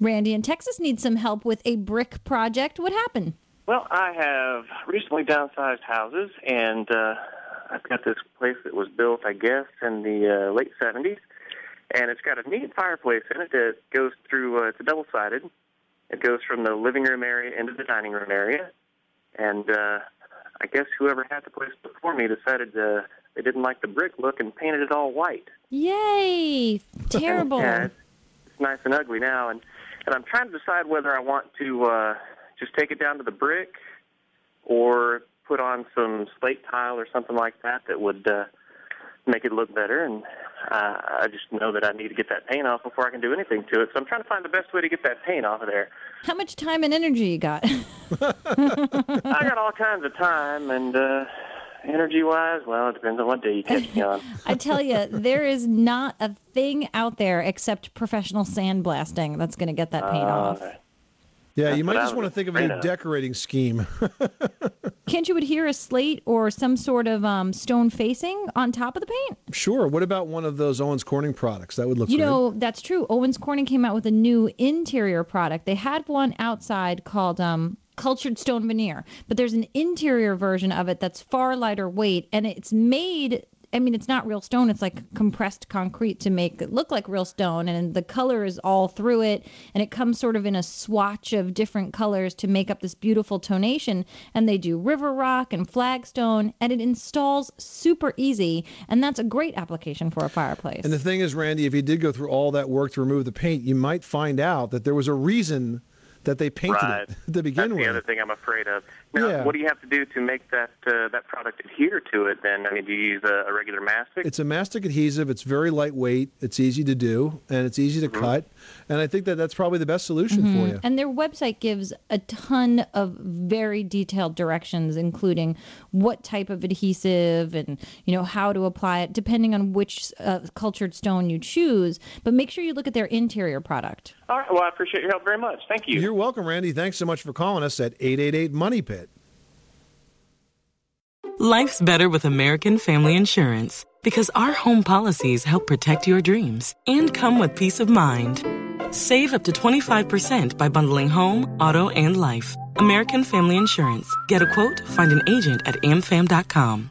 Randy in Texas needs some help with a brick project. What happened? Well, I have recently downsized houses, and uh, I've got this place that was built, I guess, in the uh, late 70s, and it's got a neat fireplace in it that goes through. Uh, it's a double-sided. It goes from the living room area into the dining room area, and uh, I guess whoever had the place before me decided uh, they didn't like the brick look and painted it all white. Yay! Terrible. yeah, it's, it's nice and ugly now, and and I'm trying to decide whether I want to uh, just take it down to the brick or put on some slate tile or something like that that would uh, make it look better. And uh, I just know that I need to get that paint off before I can do anything to it. So I'm trying to find the best way to get that paint off of there. How much time and energy you got? I got all kinds of time and. Uh, Energy wise, well, it depends on what day you catch me on. I tell you, there is not a thing out there except professional sandblasting that's going to get that paint Uh, off. Yeah, That's you might just want to think of a new decorating scheme. Can't you adhere a slate or some sort of um, stone facing on top of the paint? sure. What about one of those Owens Corning products? That would look You great. know, that's true. Owens Corning came out with a new interior product. They had one outside called um, Cultured Stone Veneer, but there's an interior version of it that's far lighter weight, and it's made. I mean, it's not real stone. It's like compressed concrete to make it look like real stone, and the color is all through it, and it comes sort of in a swatch of different colors to make up this beautiful tonation. And they do river rock and flagstone, and it installs super easy, and that's a great application for a fireplace. And the thing is, Randy, if you did go through all that work to remove the paint, you might find out that there was a reason that they painted Right. it to begin That's with. the other thing I'm afraid of. Now, Yeah. what do you have to do to make that uh, that product adhere to it? Then, I mean, do you use a, a regular mastic? It's a mastic adhesive. It's very lightweight. It's easy to do, and it's easy to cut. And I think that that's probably the best solution for you. And their website gives a ton of very detailed directions, including what type of adhesive and you know how to apply it, depending on which uh, cultured stone you choose. But make sure you look at their interior product. All right. Well, I appreciate your help very much. Thank you. You're welcome, Randy. Thanks so much for calling us at 888 Money Pit. Life's better with American Family Insurance because our home policies help protect your dreams and come with peace of mind. Save up to 25% by bundling home, auto, and life. American Family Insurance. Get a quote, find an agent at amfam.com.